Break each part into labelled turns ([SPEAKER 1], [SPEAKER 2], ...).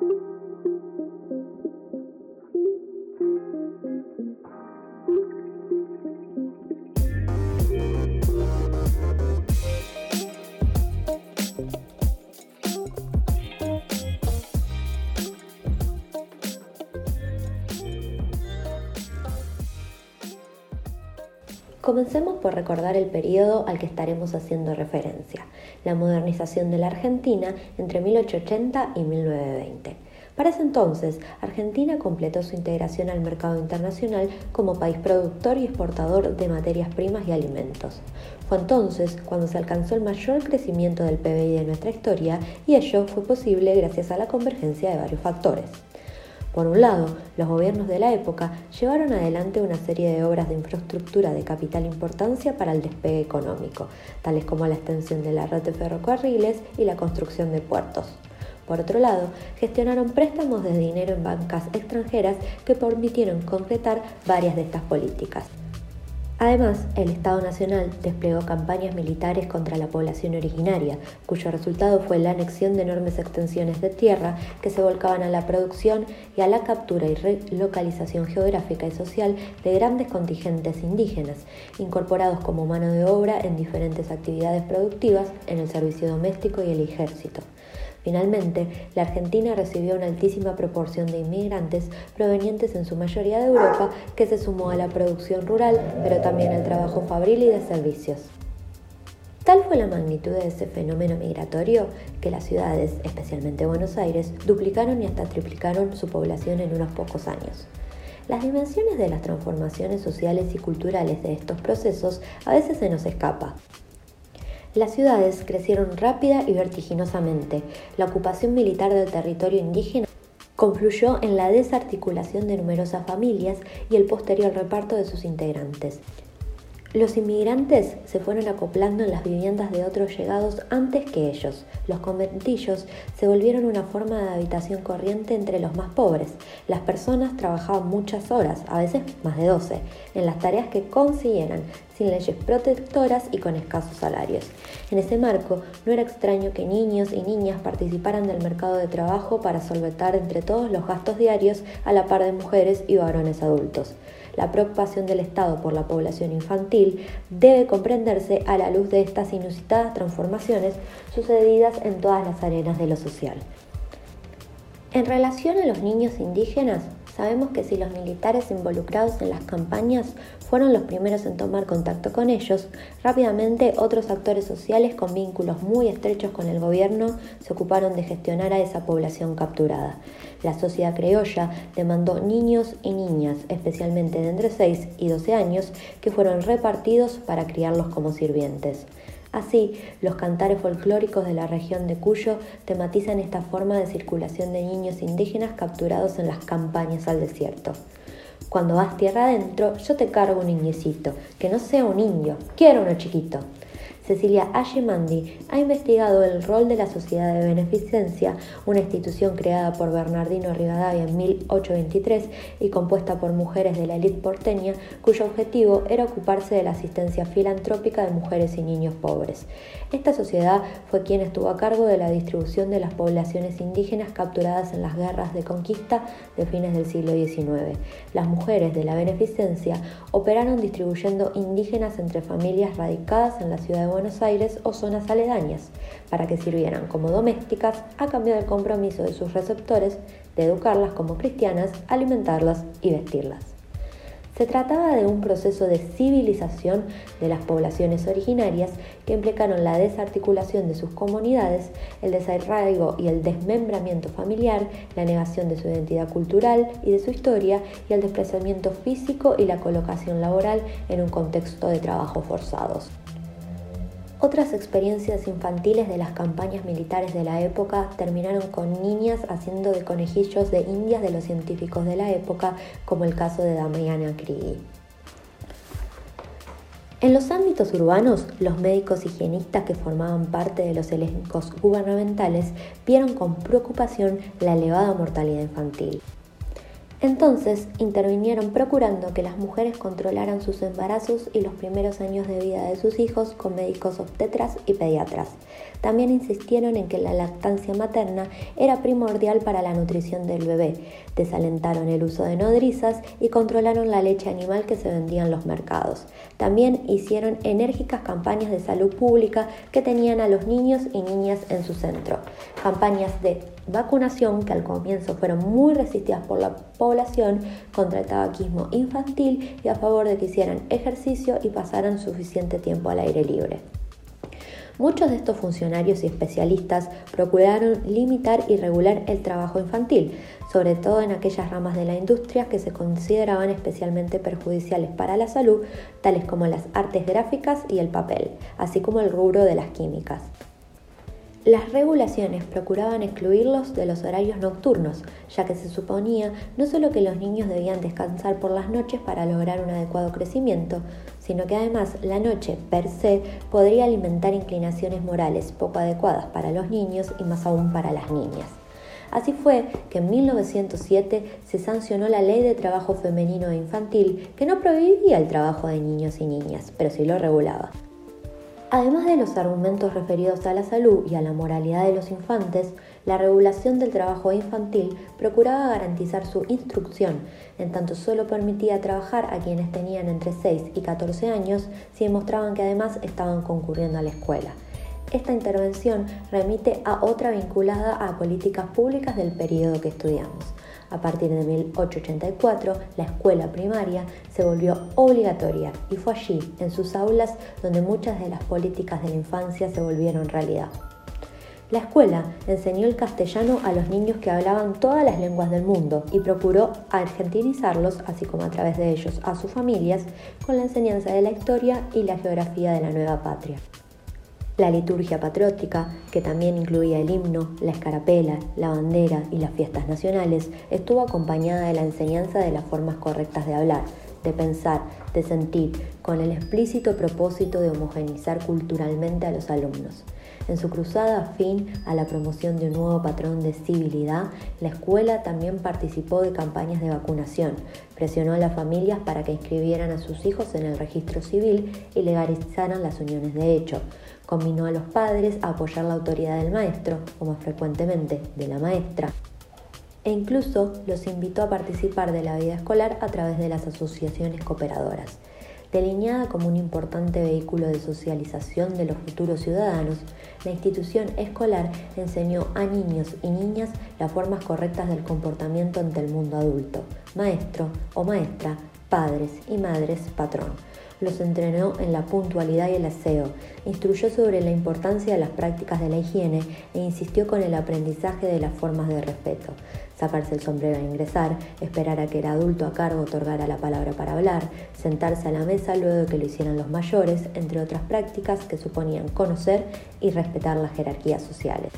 [SPEAKER 1] Thank you. Comencemos por recordar el periodo al que estaremos haciendo referencia, la modernización de la Argentina entre 1880 y 1920. Para ese entonces, Argentina completó su integración al mercado internacional como país productor y exportador de materias primas y alimentos. Fue entonces cuando se alcanzó el mayor crecimiento del PBI de nuestra historia y ello fue posible gracias a la convergencia de varios factores. Por un lado, los gobiernos de la época llevaron adelante una serie de obras de infraestructura de capital importancia para el despegue económico, tales como la extensión de la red de ferrocarriles y la construcción de puertos. Por otro lado, gestionaron préstamos de dinero en bancas extranjeras que permitieron concretar varias de estas políticas. Además, el Estado Nacional desplegó campañas militares contra la población originaria, cuyo resultado fue la anexión de enormes extensiones de tierra que se volcaban a la producción y a la captura y relocalización geográfica y social de grandes contingentes indígenas, incorporados como mano de obra en diferentes actividades productivas en el servicio doméstico y el ejército. Finalmente, la Argentina recibió una altísima proporción de inmigrantes provenientes en su mayoría de Europa que se sumó a la producción rural, pero también al trabajo fabril y de servicios. Tal fue la magnitud de ese fenómeno migratorio que las ciudades, especialmente Buenos Aires, duplicaron y hasta triplicaron su población en unos pocos años. Las dimensiones de las transformaciones sociales y culturales de estos procesos a veces se nos escapa. Las ciudades crecieron rápida y vertiginosamente. La ocupación militar del territorio indígena confluyó en la desarticulación de numerosas familias y el posterior reparto de sus integrantes. Los inmigrantes se fueron acoplando en las viviendas de otros llegados antes que ellos. Los conventillos se volvieron una forma de habitación corriente entre los más pobres. Las personas trabajaban muchas horas, a veces más de 12, en las tareas que consiguieran, sin leyes protectoras y con escasos salarios. En ese marco, no era extraño que niños y niñas participaran del mercado de trabajo para solventar entre todos los gastos diarios a la par de mujeres y varones adultos la preocupación del Estado por la población infantil debe comprenderse a la luz de estas inusitadas transformaciones sucedidas en todas las arenas de lo social. En relación a los niños indígenas, sabemos que si los militares involucrados en las campañas fueron los primeros en tomar contacto con ellos, rápidamente otros actores sociales con vínculos muy estrechos con el gobierno se ocuparon de gestionar a esa población capturada. La sociedad criolla demandó niños y niñas, especialmente de entre 6 y 12 años, que fueron repartidos para criarlos como sirvientes. Así, los cantares folclóricos de la región de Cuyo tematizan esta forma de circulación de niños indígenas capturados en las campañas al desierto. Cuando vas tierra adentro, yo te cargo un niñecito, que no sea un indio, quiero uno chiquito. Cecilia Ashimandi ha investigado el rol de la Sociedad de Beneficencia, una institución creada por Bernardino Rivadavia en 1823 y compuesta por mujeres de la élite porteña, cuyo objetivo era ocuparse de la asistencia filantrópica de mujeres y niños pobres. Esta sociedad fue quien estuvo a cargo de la distribución de las poblaciones indígenas capturadas en las guerras de conquista de fines del siglo XIX. Las mujeres de la Beneficencia operaron distribuyendo indígenas entre familias radicadas en la ciudad de Buenos Aires o zonas aledañas, para que sirvieran como domésticas a cambio del compromiso de sus receptores de educarlas como cristianas, alimentarlas y vestirlas. Se trataba de un proceso de civilización de las poblaciones originarias que implicaron la desarticulación de sus comunidades, el desarraigo y el desmembramiento familiar, la negación de su identidad cultural y de su historia y el desplazamiento físico y la colocación laboral en un contexto de trabajo forzados. Otras experiencias infantiles de las campañas militares de la época terminaron con niñas haciendo de conejillos de indias de los científicos de la época, como el caso de Damiana Crigi. En los ámbitos urbanos, los médicos higienistas que formaban parte de los elencos gubernamentales vieron con preocupación la elevada mortalidad infantil. Entonces intervinieron procurando que las mujeres controlaran sus embarazos y los primeros años de vida de sus hijos con médicos obstetras y pediatras. También insistieron en que la lactancia materna era primordial para la nutrición del bebé, desalentaron el uso de nodrizas y controlaron la leche animal que se vendía en los mercados. También hicieron enérgicas campañas de salud pública que tenían a los niños y niñas en su centro. Campañas de vacunación que al comienzo fueron muy resistidas por la población contra el tabaquismo infantil y a favor de que hicieran ejercicio y pasaran suficiente tiempo al aire libre. Muchos de estos funcionarios y especialistas procuraron limitar y regular el trabajo infantil, sobre todo en aquellas ramas de la industria que se consideraban especialmente perjudiciales para la salud, tales como las artes gráficas y el papel, así como el rubro de las químicas. Las regulaciones procuraban excluirlos de los horarios nocturnos, ya que se suponía no solo que los niños debían descansar por las noches para lograr un adecuado crecimiento, sino que además la noche per se podría alimentar inclinaciones morales poco adecuadas para los niños y más aún para las niñas. Así fue que en 1907 se sancionó la Ley de Trabajo Femenino e Infantil, que no prohibía el trabajo de niños y niñas, pero sí lo regulaba. Además de los argumentos referidos a la salud y a la moralidad de los infantes, la regulación del trabajo infantil procuraba garantizar su instrucción, en tanto solo permitía trabajar a quienes tenían entre 6 y 14 años si demostraban que además estaban concurriendo a la escuela. Esta intervención remite a otra vinculada a políticas públicas del periodo que estudiamos. A partir de 1884, la escuela primaria se volvió obligatoria y fue allí, en sus aulas, donde muchas de las políticas de la infancia se volvieron realidad. La escuela enseñó el castellano a los niños que hablaban todas las lenguas del mundo y procuró argentinizarlos, así como a través de ellos a sus familias, con la enseñanza de la historia y la geografía de la nueva patria. La liturgia patriótica, que también incluía el himno, la escarapela, la bandera y las fiestas nacionales, estuvo acompañada de la enseñanza de las formas correctas de hablar, de pensar, de sentir, con el explícito propósito de homogenizar culturalmente a los alumnos. En su cruzada fin a la promoción de un nuevo patrón de civilidad, la escuela también participó de campañas de vacunación, presionó a las familias para que inscribieran a sus hijos en el registro civil y legalizaran las uniones de hecho, combinó a los padres a apoyar la autoridad del maestro, o más frecuentemente de la maestra, e incluso los invitó a participar de la vida escolar a través de las asociaciones cooperadoras. Delineada como un importante vehículo de socialización de los futuros ciudadanos, la institución escolar enseñó a niños y niñas las formas correctas del comportamiento ante el mundo adulto, maestro o maestra, padres y madres, patrón. Los entrenó en la puntualidad y el aseo, instruyó sobre la importancia de las prácticas de la higiene e insistió con el aprendizaje de las formas de respeto sacarse el sombrero al ingresar, esperar a que el adulto a cargo otorgara la palabra para hablar, sentarse a la mesa luego de que lo hicieran los mayores, entre otras prácticas que suponían conocer y respetar las jerarquías sociales.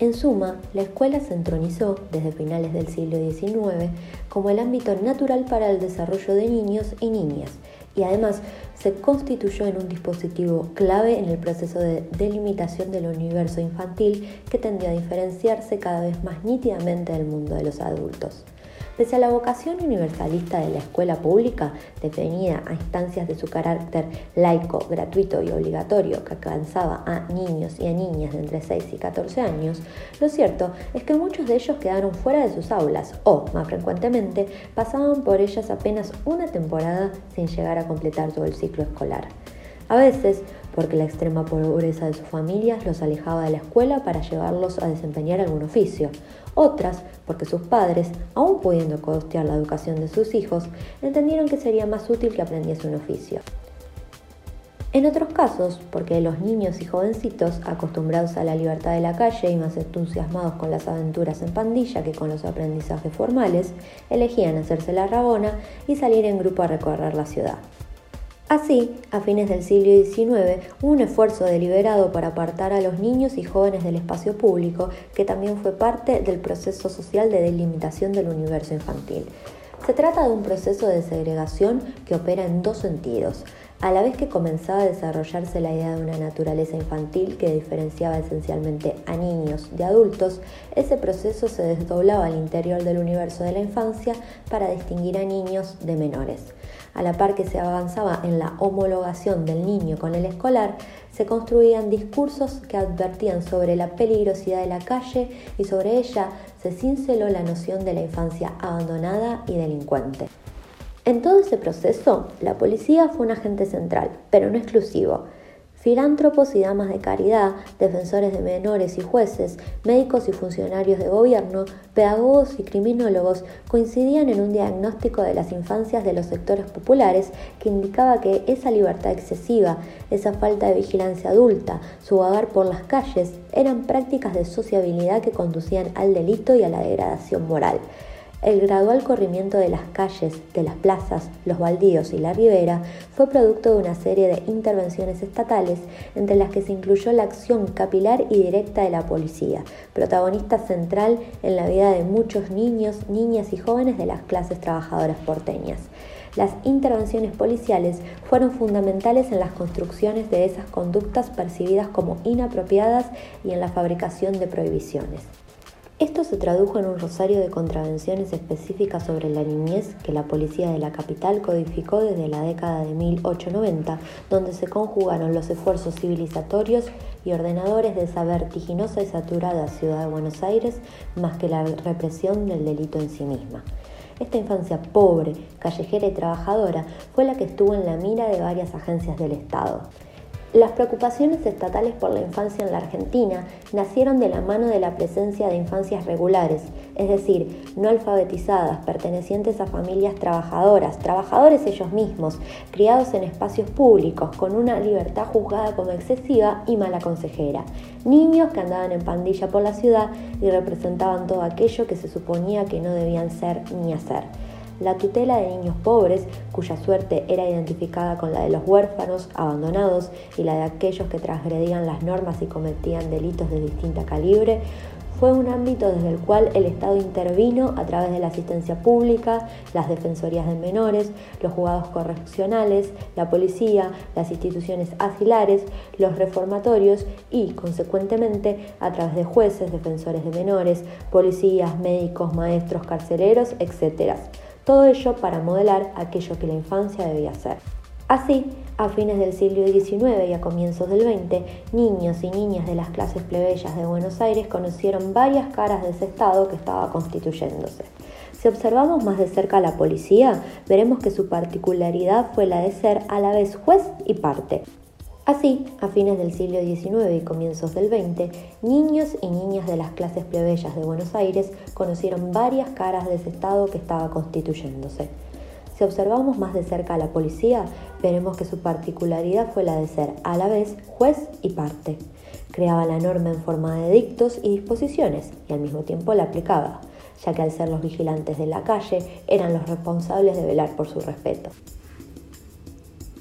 [SPEAKER 1] En suma, la escuela se entronizó desde finales del siglo XIX como el ámbito natural para el desarrollo de niños y niñas y además se constituyó en un dispositivo clave en el proceso de delimitación del universo infantil que tendía a diferenciarse cada vez más nítidamente del mundo de los adultos. Pese a la vocación universalista de la escuela pública, definida a instancias de su carácter laico, gratuito y obligatorio que alcanzaba a niños y a niñas de entre 6 y 14 años, lo cierto es que muchos de ellos quedaron fuera de sus aulas o, más frecuentemente, pasaban por ellas apenas una temporada sin llegar a completar todo el ciclo escolar. A veces, porque la extrema pobreza de sus familias los alejaba de la escuela para llevarlos a desempeñar algún oficio, otras porque sus padres, aún pudiendo costear la educación de sus hijos, entendieron que sería más útil que aprendiese un oficio. En otros casos, porque los niños y jovencitos, acostumbrados a la libertad de la calle y más entusiasmados con las aventuras en pandilla que con los aprendizajes formales, elegían hacerse la rabona y salir en grupo a recorrer la ciudad. Así, a fines del siglo XIX, hubo un esfuerzo deliberado para apartar a los niños y jóvenes del espacio público, que también fue parte del proceso social de delimitación del universo infantil. Se trata de un proceso de segregación que opera en dos sentidos. A la vez que comenzaba a desarrollarse la idea de una naturaleza infantil que diferenciaba esencialmente a niños de adultos, ese proceso se desdoblaba al interior del universo de la infancia para distinguir a niños de menores. A la par que se avanzaba en la homologación del niño con el escolar, se construían discursos que advertían sobre la peligrosidad de la calle y sobre ella se cinceló la noción de la infancia abandonada y delincuente. En todo ese proceso, la policía fue un agente central, pero no exclusivo. Filántropos y damas de caridad, defensores de menores y jueces, médicos y funcionarios de gobierno, pedagogos y criminólogos coincidían en un diagnóstico de las infancias de los sectores populares que indicaba que esa libertad excesiva, esa falta de vigilancia adulta, su vagar por las calles, eran prácticas de sociabilidad que conducían al delito y a la degradación moral. El gradual corrimiento de las calles, de las plazas, los baldíos y la ribera fue producto de una serie de intervenciones estatales, entre las que se incluyó la acción capilar y directa de la policía, protagonista central en la vida de muchos niños, niñas y jóvenes de las clases trabajadoras porteñas. Las intervenciones policiales fueron fundamentales en las construcciones de esas conductas percibidas como inapropiadas y en la fabricación de prohibiciones. Esto se tradujo en un rosario de contravenciones específicas sobre la niñez que la policía de la capital codificó desde la década de 1890, donde se conjugaron los esfuerzos civilizatorios y ordenadores de esa vertiginosa y saturada ciudad de Buenos Aires, más que la represión del delito en sí misma. Esta infancia pobre, callejera y trabajadora fue la que estuvo en la mira de varias agencias del Estado. Las preocupaciones estatales por la infancia en la Argentina nacieron de la mano de la presencia de infancias regulares, es decir, no alfabetizadas, pertenecientes a familias trabajadoras, trabajadores ellos mismos, criados en espacios públicos, con una libertad juzgada como excesiva y mala consejera, niños que andaban en pandilla por la ciudad y representaban todo aquello que se suponía que no debían ser ni hacer la tutela de niños pobres, cuya suerte era identificada con la de los huérfanos, abandonados y la de aquellos que transgredían las normas y cometían delitos de distinta calibre, fue un ámbito desde el cual el Estado intervino a través de la asistencia pública, las defensorías de menores, los juzgados correccionales, la policía, las instituciones asilares, los reformatorios y, consecuentemente, a través de jueces, defensores de menores, policías, médicos, maestros, carceleros, etc. Todo ello para modelar aquello que la infancia debía ser. Así, a fines del siglo XIX y a comienzos del XX, niños y niñas de las clases plebeyas de Buenos Aires conocieron varias caras de ese Estado que estaba constituyéndose. Si observamos más de cerca a la policía, veremos que su particularidad fue la de ser a la vez juez y parte, Así, a fines del siglo XIX y comienzos del XX, niños y niñas de las clases plebeyas de Buenos Aires conocieron varias caras de ese Estado que estaba constituyéndose. Si observamos más de cerca a la policía, veremos que su particularidad fue la de ser a la vez juez y parte. Creaba la norma en forma de dictos y disposiciones y al mismo tiempo la aplicaba, ya que al ser los vigilantes de la calle eran los responsables de velar por su respeto.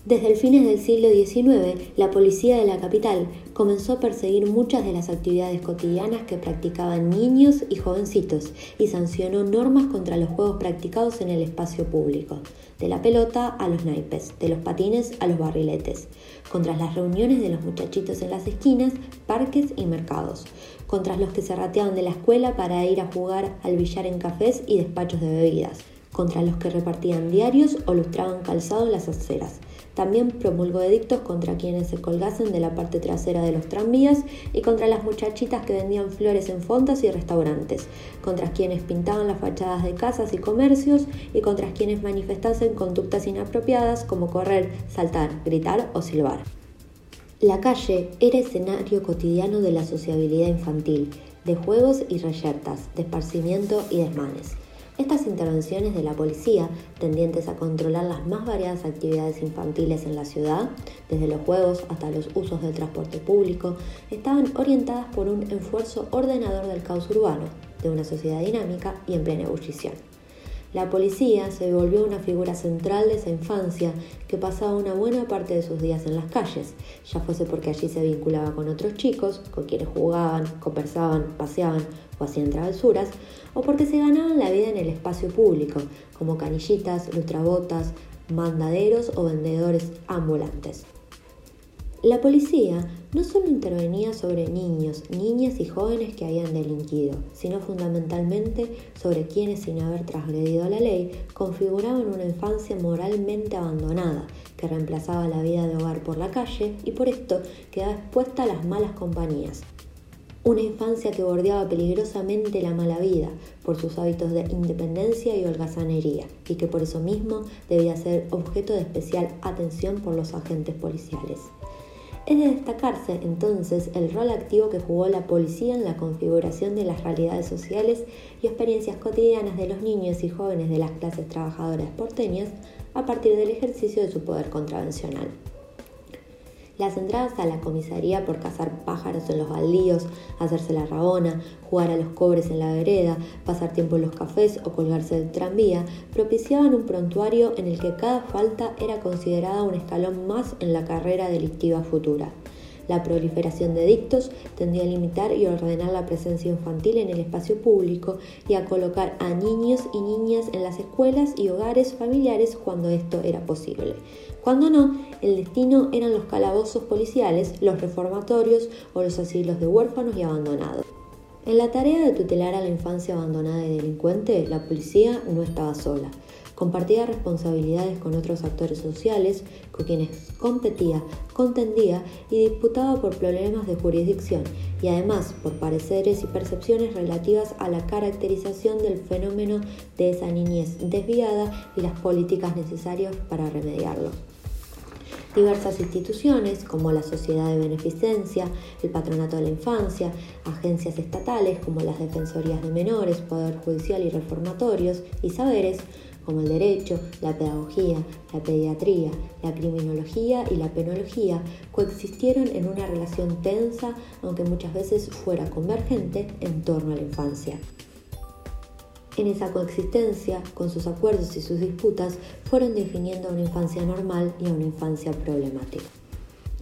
[SPEAKER 1] Desde el fines del siglo XIX, la policía de la capital comenzó a perseguir muchas de las actividades cotidianas que practicaban niños y jovencitos y sancionó normas contra los juegos practicados en el espacio público, de la pelota a los naipes, de los patines a los barriletes, contra las reuniones de los muchachitos en las esquinas, parques y mercados, contra los que se rateaban de la escuela para ir a jugar al billar en cafés y despachos de bebidas, contra los que repartían diarios o lustraban calzado en las aceras también promulgó edictos contra quienes se colgasen de la parte trasera de los tranvías y contra las muchachitas que vendían flores en fondas y restaurantes, contra quienes pintaban las fachadas de casas y comercios y contra quienes manifestasen conductas inapropiadas como correr, saltar, gritar o silbar. La calle era escenario cotidiano de la sociabilidad infantil, de juegos y reyertas, de esparcimiento y desmanes. Estas intervenciones de la policía, tendientes a controlar las más variadas actividades infantiles en la ciudad, desde los juegos hasta los usos del transporte público, estaban orientadas por un esfuerzo ordenador del caos urbano, de una sociedad dinámica y en plena ebullición. La policía se volvió una figura central de esa infancia que pasaba una buena parte de sus días en las calles, ya fuese porque allí se vinculaba con otros chicos, con quienes jugaban, conversaban, paseaban o hacían travesuras, o porque se ganaban la vida en el espacio público, como canillitas, lustrabotas, mandaderos o vendedores ambulantes. La policía no solo intervenía sobre niños, niñas y jóvenes que habían delinquido, sino fundamentalmente sobre quienes sin haber transgredido la ley configuraban una infancia moralmente abandonada, que reemplazaba la vida de hogar por la calle y por esto quedaba expuesta a las malas compañías. Una infancia que bordeaba peligrosamente la mala vida por sus hábitos de independencia y holgazanería y que por eso mismo debía ser objeto de especial atención por los agentes policiales. Es de destacarse entonces el rol activo que jugó la policía en la configuración de las realidades sociales y experiencias cotidianas de los niños y jóvenes de las clases trabajadoras porteñas a partir del ejercicio de su poder contravencional. Las entradas a la comisaría por cazar pájaros en los baldíos, hacerse la rabona, jugar a los cobres en la vereda, pasar tiempo en los cafés o colgarse del tranvía, propiciaban un prontuario en el que cada falta era considerada un escalón más en la carrera delictiva futura. La proliferación de dictos tendía a limitar y ordenar la presencia infantil en el espacio público y a colocar a niños y niñas en las escuelas y hogares familiares cuando esto era posible. Cuando no, el destino eran los calabozos policiales, los reformatorios o los asilos de huérfanos y abandonados. En la tarea de tutelar a la infancia abandonada y delincuente, la policía no estaba sola. Compartía responsabilidades con otros actores sociales con quienes competía, contendía y disputaba por problemas de jurisdicción y además por pareceres y percepciones relativas a la caracterización del fenómeno de esa niñez desviada y las políticas necesarias para remediarlo. Diversas instituciones como la Sociedad de Beneficencia, el Patronato de la Infancia, agencias estatales como las Defensorías de Menores, Poder Judicial y Reformatorios y saberes como el derecho, la pedagogía, la pediatría, la criminología y la penología, coexistieron en una relación tensa, aunque muchas veces fuera convergente, en torno a la infancia. En esa coexistencia, con sus acuerdos y sus disputas, fueron definiendo a una infancia normal y a una infancia problemática.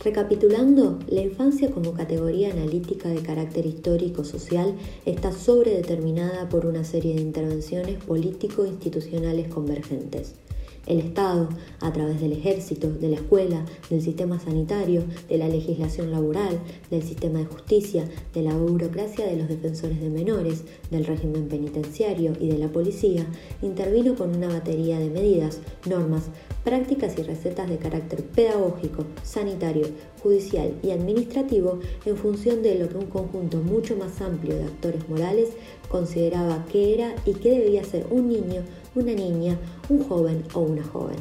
[SPEAKER 1] Recapitulando, la infancia como categoría analítica de carácter histórico-social está sobredeterminada por una serie de intervenciones político-institucionales convergentes. El Estado, a través del ejército, de la escuela, del sistema sanitario, de la legislación laboral, del sistema de justicia, de la burocracia de los defensores de menores, del régimen penitenciario y de la policía, intervino con una batería de medidas, normas, prácticas y recetas de carácter pedagógico, sanitario, judicial y administrativo en función de lo que un conjunto mucho más amplio de actores morales consideraba que era y que debía ser un niño una niña, un joven o una joven.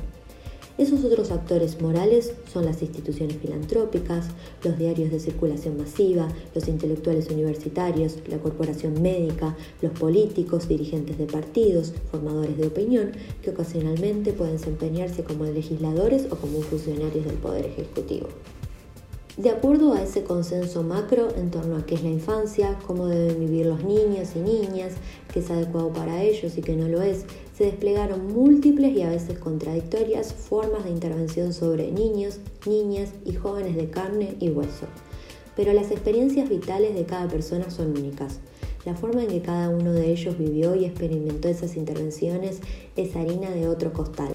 [SPEAKER 1] Esos otros actores morales son las instituciones filantrópicas, los diarios de circulación masiva, los intelectuales universitarios, la corporación médica, los políticos, dirigentes de partidos, formadores de opinión, que ocasionalmente pueden desempeñarse como legisladores o como funcionarios del Poder Ejecutivo. De acuerdo a ese consenso macro en torno a qué es la infancia, cómo deben vivir los niños y niñas, qué es adecuado para ellos y qué no lo es, se desplegaron múltiples y a veces contradictorias formas de intervención sobre niños, niñas y jóvenes de carne y hueso. Pero las experiencias vitales de cada persona son únicas. La forma en que cada uno de ellos vivió y experimentó esas intervenciones es harina de otro costal.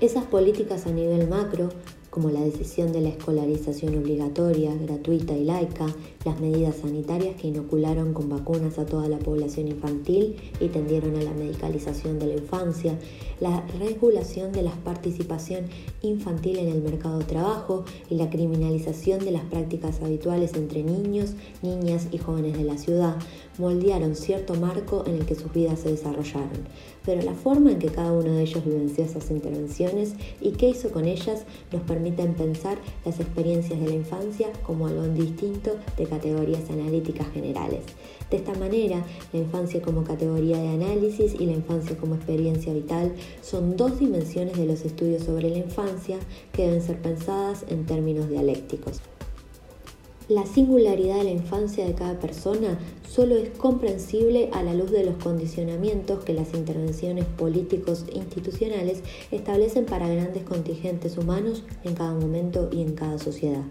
[SPEAKER 1] Esas políticas a nivel macro como la decisión de la escolarización obligatoria, gratuita y laica, las medidas sanitarias que inocularon con vacunas a toda la población infantil y tendieron a la medicalización de la infancia, la regulación de la participación infantil en el mercado de trabajo y la criminalización de las prácticas habituales entre niños, niñas y jóvenes de la ciudad, moldearon cierto marco en el que sus vidas se desarrollaron, pero la forma en que cada uno de ellos vivenció esas intervenciones y qué hizo con ellas nos permiten pensar las experiencias de la infancia como algo distinto de categorías analíticas generales. De esta manera, la infancia como categoría de análisis y la infancia como experiencia vital son dos dimensiones de los estudios sobre la infancia que deben ser pensadas en términos dialécticos. La singularidad de la infancia de cada persona solo es comprensible a la luz de los condicionamientos que las intervenciones políticos e institucionales establecen para grandes contingentes humanos en cada momento y en cada sociedad.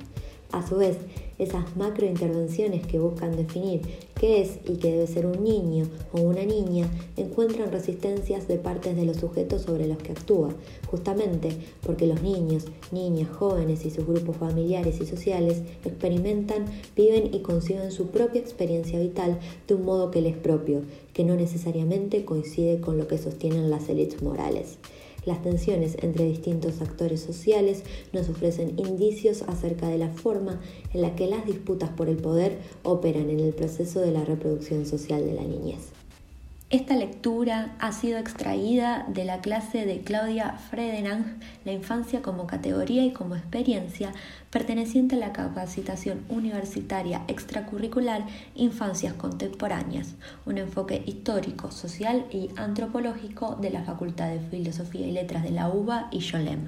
[SPEAKER 1] A su vez, esas macrointervenciones que buscan definir qué es y qué debe ser un niño o una niña encuentran resistencias de partes de los sujetos sobre los que actúa, justamente porque los niños, niñas, jóvenes y sus grupos familiares y sociales experimentan, viven y conciben su propia experiencia vital de un modo que les es propio, que no necesariamente coincide con lo que sostienen las élites morales. Las tensiones entre distintos actores sociales nos ofrecen indicios acerca de la forma en la que las disputas por el poder operan en el proceso de la reproducción social de la niñez.
[SPEAKER 2] Esta lectura ha sido extraída de la clase de Claudia Fredenang, La infancia como categoría y como experiencia, perteneciente a la capacitación universitaria extracurricular Infancias Contemporáneas, un enfoque histórico, social y antropológico de la Facultad de Filosofía y Letras de la UBA y Yolem.